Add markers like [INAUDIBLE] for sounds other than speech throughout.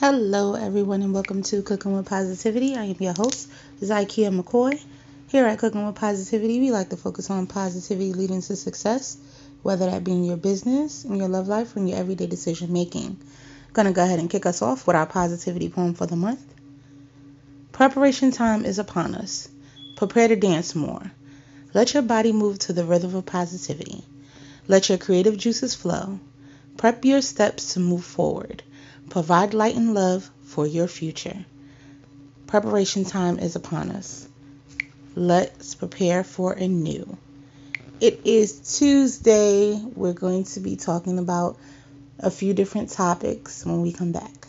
Hello, everyone, and welcome to Cooking with Positivity. I am your host, Zykia McCoy. Here at Cooking with Positivity, we like to focus on positivity leading to success, whether that be in your business, in your love life, or in your everyday decision making. Gonna go ahead and kick us off with our positivity poem for the month. Preparation time is upon us. Prepare to dance more. Let your body move to the rhythm of positivity. Let your creative juices flow. Prep your steps to move forward. Provide light and love for your future. Preparation time is upon us. Let's prepare for a new. It is Tuesday. We're going to be talking about a few different topics when we come back.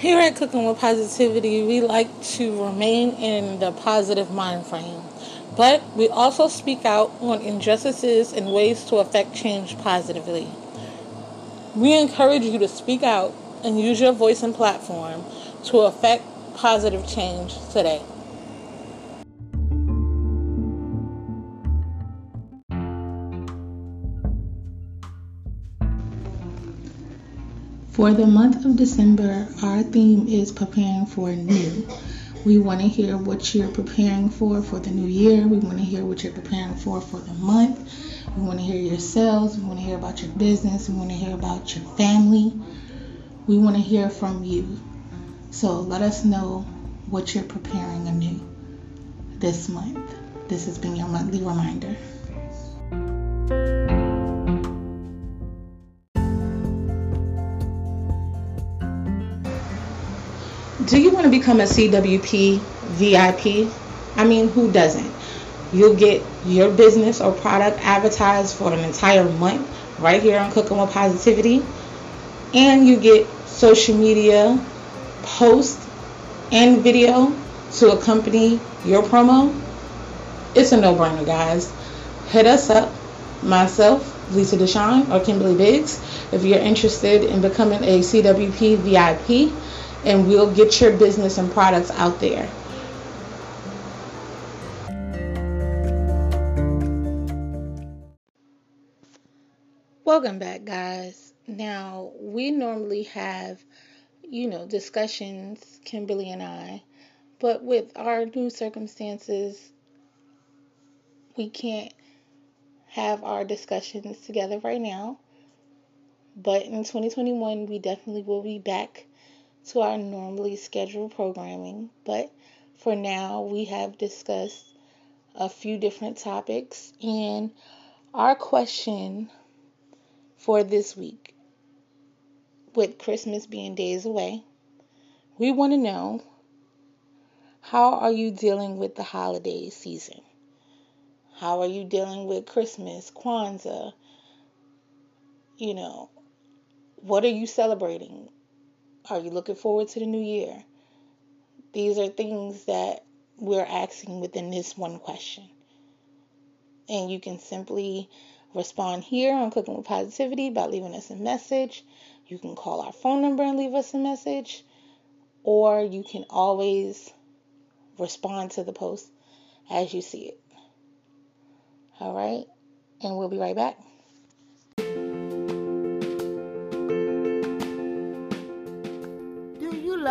Here at Cooking with Positivity, we like to remain in the positive mind frame. But we also speak out on injustices and ways to affect change positively. We encourage you to speak out and use your voice and platform to affect positive change today. For the month of December, our theme is preparing for new. We want to hear what you're preparing for for the new year. We want to hear what you're preparing for for the month. We want to hear your sales. We want to hear about your business. We want to hear about your family. We want to hear from you. So let us know what you're preparing anew this month. This has been your monthly reminder. Do you want to become a CWP VIP? I mean, who doesn't? You'll get your business or product advertised for an entire month right here on Cooking with Positivity. And you get social media post and video to accompany your promo. It's a no-brainer, guys. Hit us up, myself, Lisa Deshawn, or Kimberly Biggs, if you're interested in becoming a CWP VIP and we'll get your business and products out there. Welcome back, guys. Now, we normally have, you know, discussions, Kimberly and I, but with our new circumstances, we can't have our discussions together right now. But in 2021, we definitely will be back to our normally scheduled programming, but for now, we have discussed a few different topics. And our question for this week, with Christmas being days away, we want to know how are you dealing with the holiday season? How are you dealing with Christmas, Kwanzaa? You know, what are you celebrating? Are you looking forward to the new year? These are things that we're asking within this one question. And you can simply respond here on Cooking with Positivity by leaving us a message. You can call our phone number and leave us a message. Or you can always respond to the post as you see it. All right? And we'll be right back.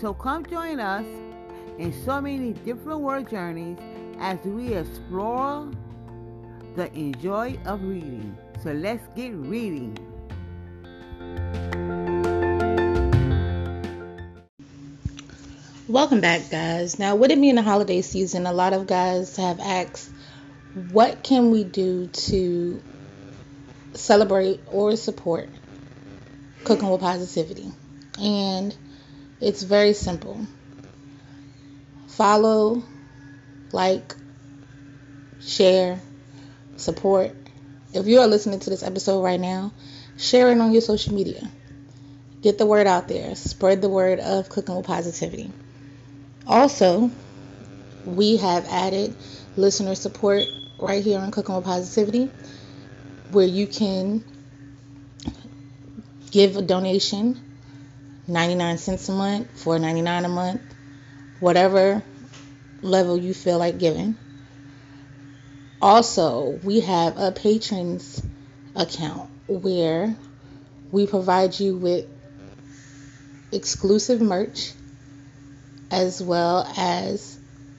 So come join us in so many different word journeys as we explore the enjoy of reading. So let's get reading. Welcome back, guys. Now, with it being the holiday season, a lot of guys have asked, what can we do to celebrate or support cooking with positivity? And it's very simple. Follow, like, share, support, if you are listening to this episode right now, share it on your social media. Get the word out there. Spread the word of cooking with positivity. Also, we have added listener support right here on Cooking with Positivity, where you can give a donation 99 cents a month, 4.99 a month, whatever level you feel like giving. Also, we have a patrons account where we provide you with exclusive merch as well as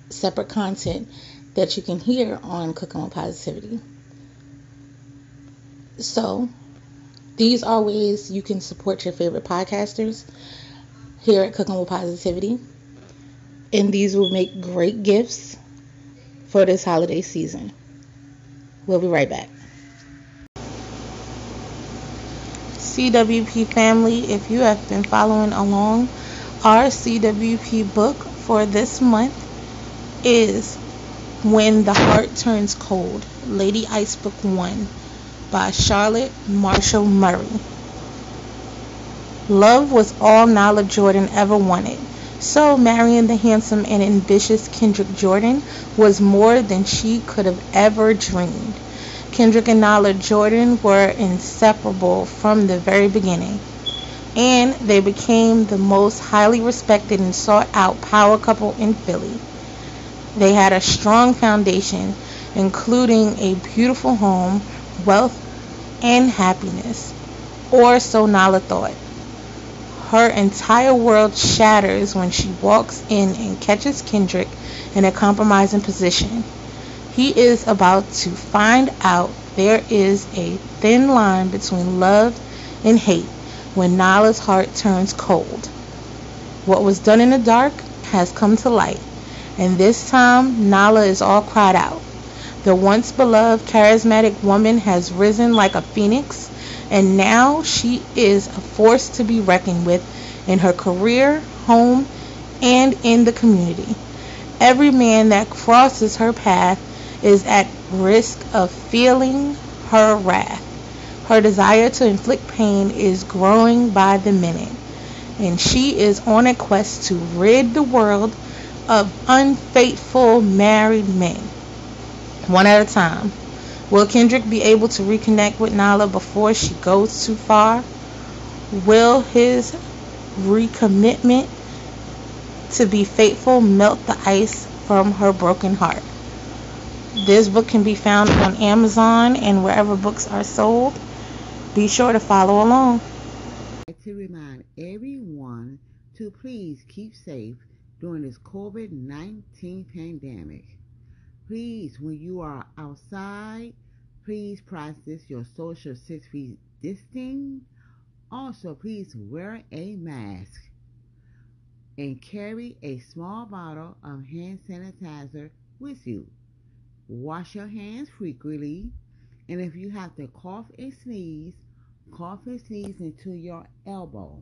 separate content that you can hear on Cooking with Positivity. So, these are ways you can support your favorite podcasters here at Cooking with Positivity. And these will make great gifts for this holiday season. We'll be right back. CWP family, if you have been following along, our CWP book for this month is When the Heart Turns Cold, Lady Ice Book 1 by Charlotte Marshall Murray. Love was all Nala Jordan ever wanted. So marrying the handsome and ambitious Kendrick Jordan was more than she could have ever dreamed. Kendrick and Nala Jordan were inseparable from the very beginning, and they became the most highly respected and sought out power couple in Philly. They had a strong foundation, including a beautiful home, wealth, and happiness, or so Nala thought. Her entire world shatters when she walks in and catches Kendrick in a compromising position. He is about to find out there is a thin line between love and hate when Nala's heart turns cold. What was done in the dark has come to light, and this time Nala is all cried out. The once beloved charismatic woman has risen like a phoenix, and now she is a force to be reckoned with in her career, home, and in the community. Every man that crosses her path is at risk of feeling her wrath. Her desire to inflict pain is growing by the minute, and she is on a quest to rid the world of unfaithful married men, one at a time. Will Kendrick be able to reconnect with Nala before she goes too far? Will his recommitment to be faithful melt the ice from her broken heart? This book can be found on Amazon and wherever books are sold. Be sure to follow along. To remind everyone to please keep safe during this COVID 19 pandemic. Please, when you are outside, please practice your social six feet distancing. Also, please wear a mask and carry a small bottle of hand sanitizer with you. Wash your hands frequently. And if you have to cough and sneeze, cough and sneeze into your elbow.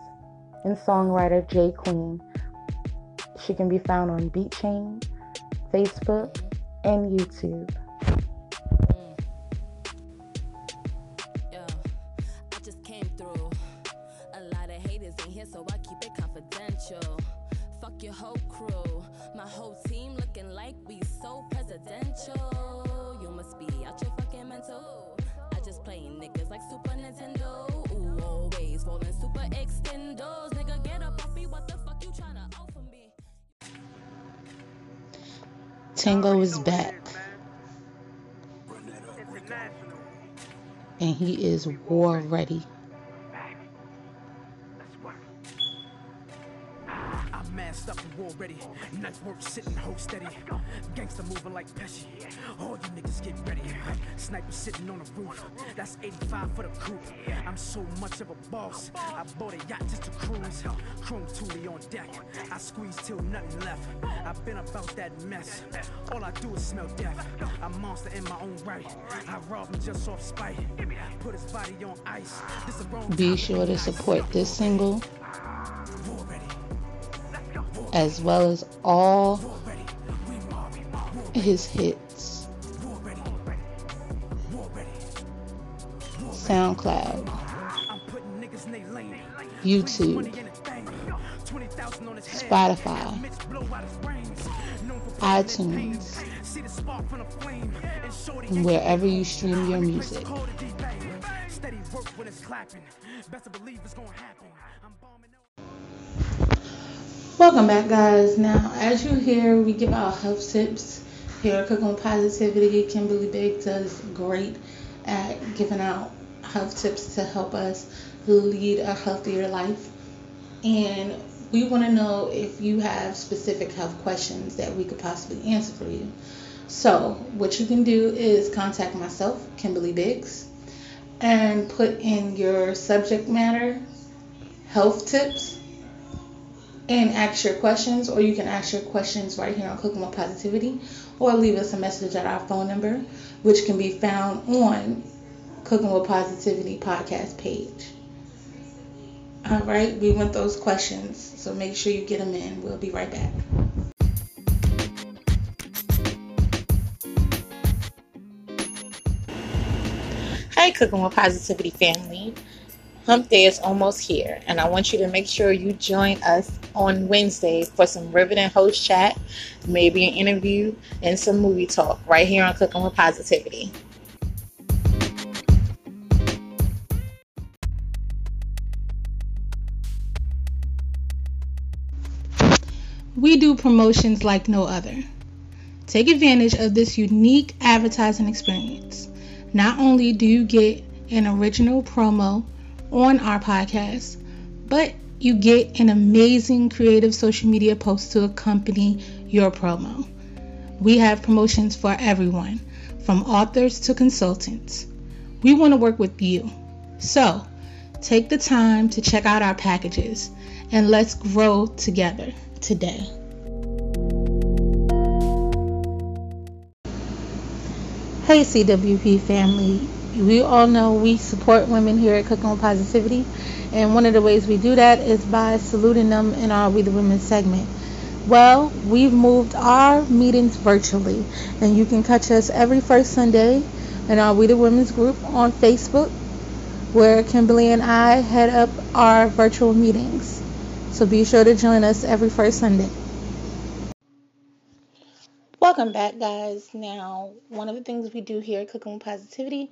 and songwriter J Queen. She can be found on BeatChain, Facebook, and YouTube. Tango is back. And he is war ready. I'm masked up and war ready. Nice work sitting, hold steady. Gangsta moving like Pesci. All you niggas get ready. Sniper sitting on the roof. That's 85 for the crew. I'm so much of a boss. I bought a yacht just to cruise. Chrome Thule on deck. I squeeze till nothing left. I've been about that mess. All I do is smell death. I'm monster in my own right. I rob him just off spite. Put his body on ice. This the wrong Be sure to support this single as well as all War ready. We mob. War his hits. His YouTube, Spotify, iTunes. And wherever you stream your music. Welcome back, guys. Now, as you hear, we give out health tips here at Cooking with Positivity. Kimberly Biggs does great at giving out health tips to help us lead a healthier life. And we want to know if you have specific health questions that we could possibly answer for you. So, what you can do is contact myself, Kimberly Biggs, and put in your subject matter, health tips, and ask your questions, or you can ask your questions right here on Cooking with Positivity, or leave us a message at our phone number, which can be found on Cooking with Positivity podcast page. All right, we want those questions, so make sure you get them in. We'll be right back. Hey, Cooking with Positivity family. Hump Day is almost here, and I want you to make sure you join us on Wednesday for some riveting host chat, maybe an interview, and some movie talk right here on Cooking with Positivity. We do promotions like no other. Take advantage of this unique advertising experience. Not only do you get an original promo on our podcast, but you get an amazing creative social media post to accompany your promo. We have promotions for everyone, from authors to consultants. We want to work with you. So, take the time to check out our packages and let's grow together today. Hey CWP family, we all know we support women here at Cooking with Positivity, and one of the ways we do that is by saluting them in our We the Women segment. Well, we've moved our meetings virtually, and you can catch us every first Sunday in our We the Women's group on Facebook, where Kimberly and I head up our virtual meetings. So be sure to join us every first Sunday. Welcome back, guys. Now, one of the things we do here at Cooking with Positivity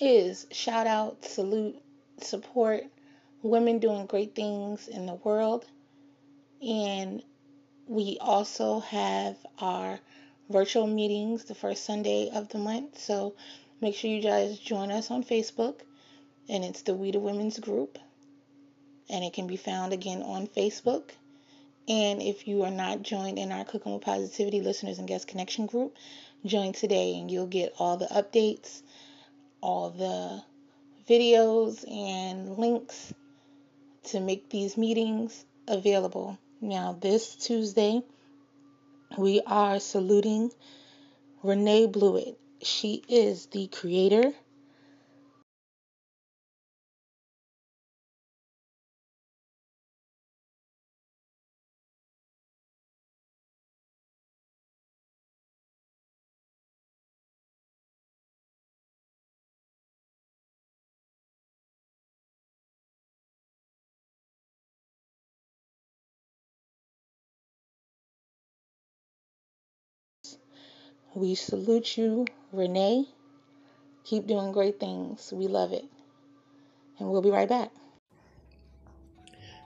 is shout out, salute, support women doing great things in the world. And we also have our virtual meetings the first Sunday of the month. So make sure you guys join us on Facebook. And it's the We the Women's group. And it can be found again on Facebook. And if you are not joined in our Cooking with Positivity listeners and guest connection group, join today and you'll get all the updates, all the videos and links to make these meetings available. Now, this Tuesday, we are saluting Renee Blewett. She is the creator We salute you, Renee. Keep doing great things. We love it. And we'll be right back.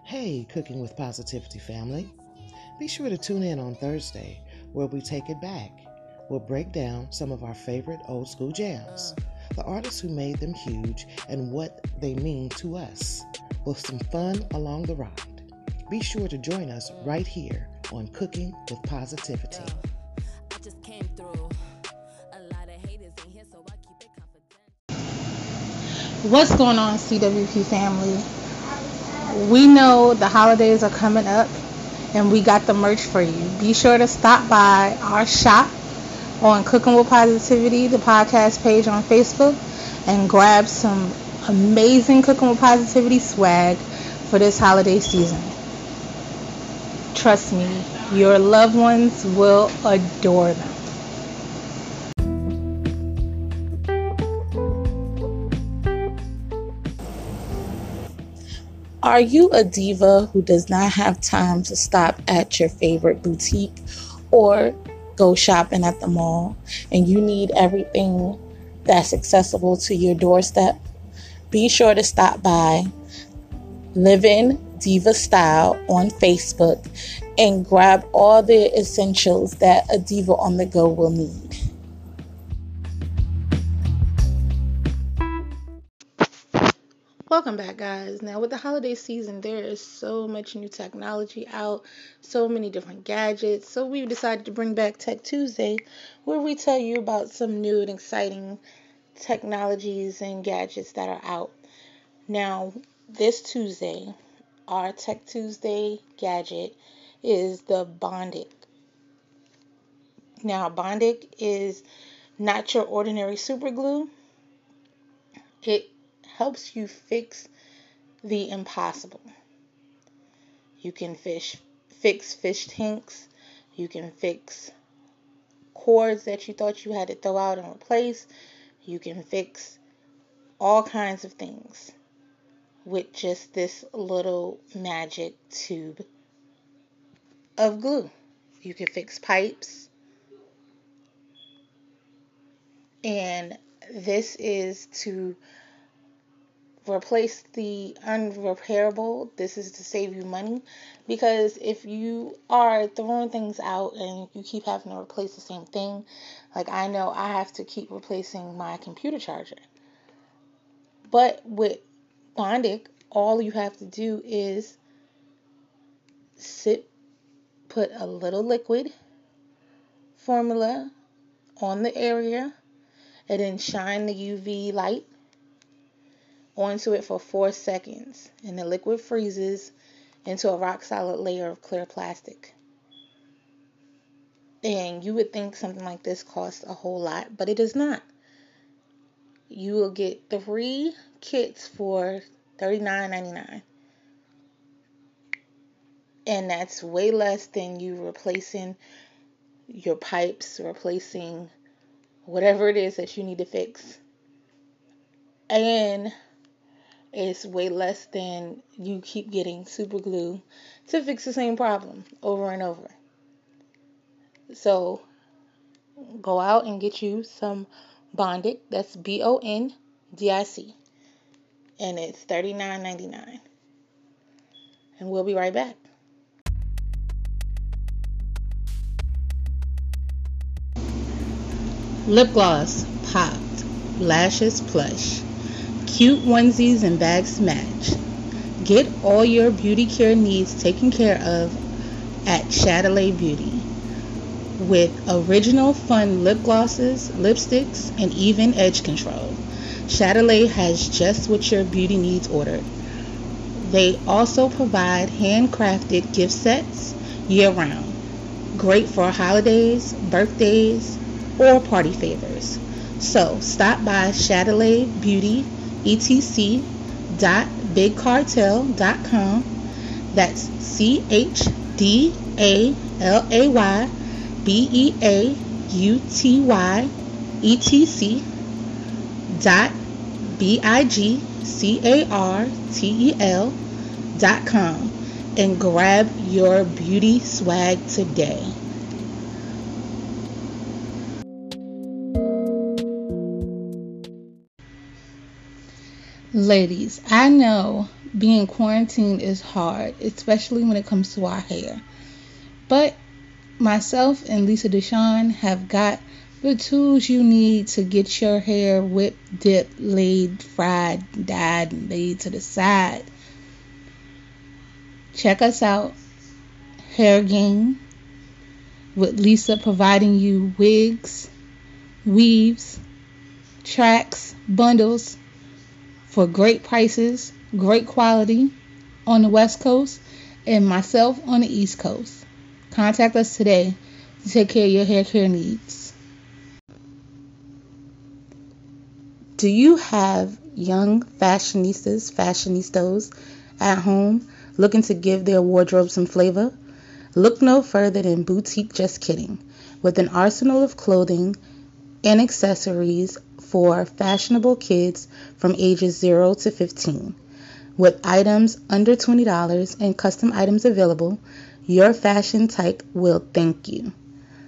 Hey, Cooking with Positivity family. Be sure to tune in on Thursday where we take it back. We'll break down some of our favorite old school jams, the artists who made them huge, and what they mean to us, with some fun along the ride. Be sure to join us right here on Cooking with Positivity. What's going on, CWP family? We know the holidays are coming up and we got the merch for you. Be sure to stop by our shop on Cooking with Positivity, the podcast page on Facebook, and grab some amazing Cooking with Positivity swag for this holiday season. Trust me, your loved ones will adore them. Are you a diva who does not have time to stop at your favorite boutique or go shopping at the mall and you need everything that's accessible to your doorstep? Be sure to stop by Living Diva Style on Facebook and grab all the essentials that a diva on the go will need. Welcome back, guys. Now, with the holiday season, there is so much new technology out, so many different gadgets. So, we decided to bring back Tech Tuesday, where we tell you about some new and exciting technologies and gadgets that are out. Now, this Tuesday, our Tech Tuesday gadget is the Bondic. Now, Bondic is not your ordinary super glue. It helps you fix the impossible. You can fish fix fish tanks, you can fix cords that you thought you had to throw out and replace. You can fix all kinds of things with just this little magic tube of glue. You can fix pipes. And this is to replace the unrepairable. This is to save you money because if you are throwing things out and you keep having to replace the same thing, like I know I have to keep replacing my computer charger. But with Bondic, all you have to do is sit put a little liquid formula on the area and then shine the UV light onto it for four seconds, and the liquid freezes into a rock solid layer of clear plastic. And you would think something like this costs a whole lot, but it does not. You will get three kits for $39.99. And that's way less than you replacing your pipes, replacing whatever it is that you need to fix. And it's way less than you keep getting super glue to fix the same problem over and over. So go out and get you some Bondic. That's B O N D I C. And it's $39.99. And we'll be right back. Lip gloss popped. Lashes plush. Cute onesies and bags match. Get all your beauty care needs taken care of at Chdalay Beauty with original fun lip glosses, lipsticks, and even edge control. Chdalay has just what your beauty needs ordered. They also provide handcrafted gift sets year round. Great for holidays, birthdays, or party favors. So stop by Chdalay Beauty etc.bigcartel.com. That's C H D A L A Y B E A U T Y E T C dot B I G C A R T E L dot com and grab your beauty swag today. Ladies, I know being quarantined is hard, especially when it comes to our hair. But myself and Lisa Deshawn have got the tools you need to get your hair whipped, dipped, laid, fried, dyed, and laid to the side. Check us out. Hair Game with Lisa providing you wigs, weaves, tracks, bundles for great prices, great quality on the West Coast, and myself on the East Coast. Contact us today to take care of your hair care needs. Do you have young fashionistas, fashionistas at home looking to give their wardrobe some flavor? Look no further than Boutique Just Kidding, with an arsenal of clothing and accessories for fashionable kids from ages 0 to 15. With items under $20 and custom items available, your fashion type will thank you.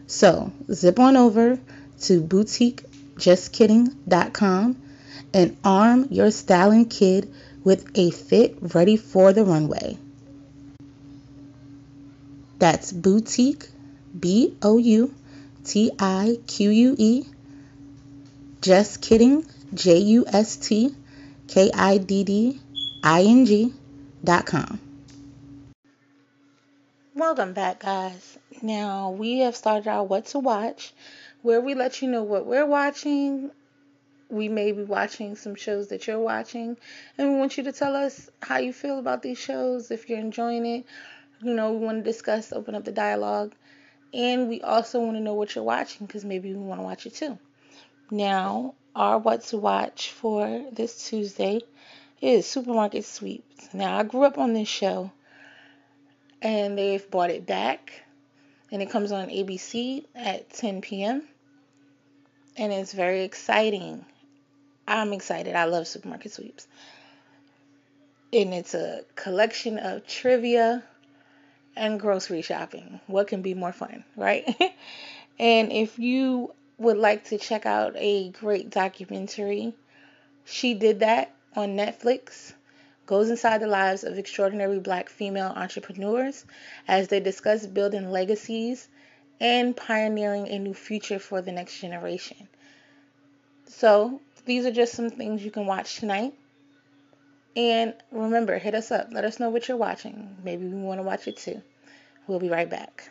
So, zip on over to boutiquejustkidding.com and arm your styling kid with a fit ready for the runway. That's boutique, B O U T I Q U E, just kidding, J U S T K I D D I N G dot com. Welcome back, guys. Now we have started our What to Watch, where we let you know what we're watching. We may be watching some shows that you're watching, and we want you to tell us how you feel about these shows, if you're enjoying it. You know, we want to discuss, open up the dialogue, and we also want to know what you're watching because maybe we want to watch it too. Now, our What to Watch for this Tuesday is Supermarket Sweeps. Now, I grew up on this show and they've brought it back and it comes on ABC at 10 p.m. and it's very exciting. I'm excited. I love supermarket sweeps. And it's a collection of trivia and grocery shopping. What can be more fun, right? [LAUGHS] and if you would like to check out a great documentary, she did that on Netflix goes inside the lives of extraordinary black female entrepreneurs as they discuss building legacies and pioneering a new future for the next generation. So, these are just some things you can watch tonight. And remember, hit us up. Let us know what you're watching. Maybe we want to watch it too. We'll be right back.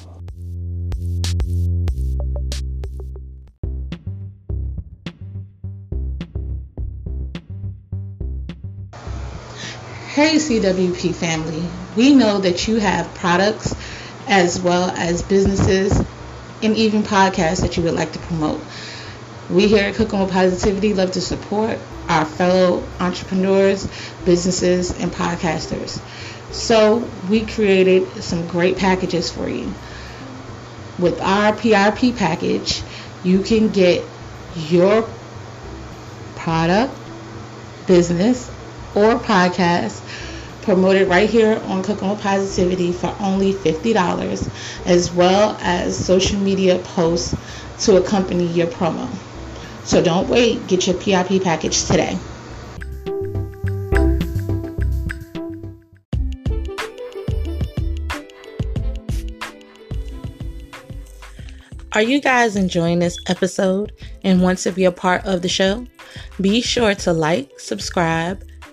Hey CWP family, we know that you have products as well as businesses and even podcasts that you would like to promote. We here at Cooking with Positivity love to support our fellow entrepreneurs, businesses, and podcasters. So we created some great packages for you. With our PRP package, you can get your product, business, or podcast promoted right here on Cooking with Positivity for only $50, as well as social media posts to accompany your promo. So don't wait, get your PIP package today. Are you guys enjoying this episode and want to be a part of the show? Be sure to like, subscribe,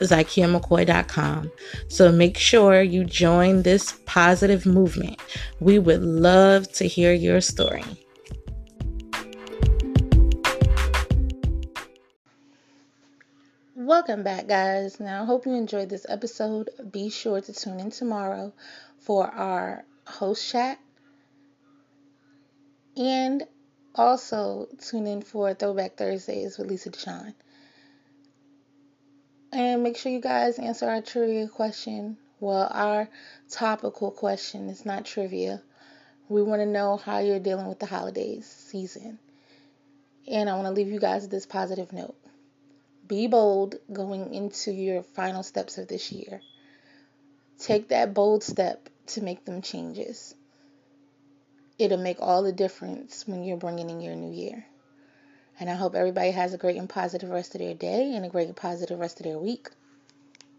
ZykiaMcCoy.com. So make sure you join this positive movement. We would love to hear your story. Welcome back, guys. Now, I hope you enjoyed this episode. Be sure to tune in tomorrow for our host chat And also tune in for Throwback Thursdays with Lisa Deshawn. And make sure you guys answer our trivia question. Well, our topical question is not trivia. We want to know how you're dealing with the holidays season. And I want to leave you guys this positive note. Be bold going into your final steps of this year. Take that bold step to make them changes. It'll make all the difference when you're bringing in your new year. And I hope everybody has a great and positive rest of their day and a great and positive rest of their week.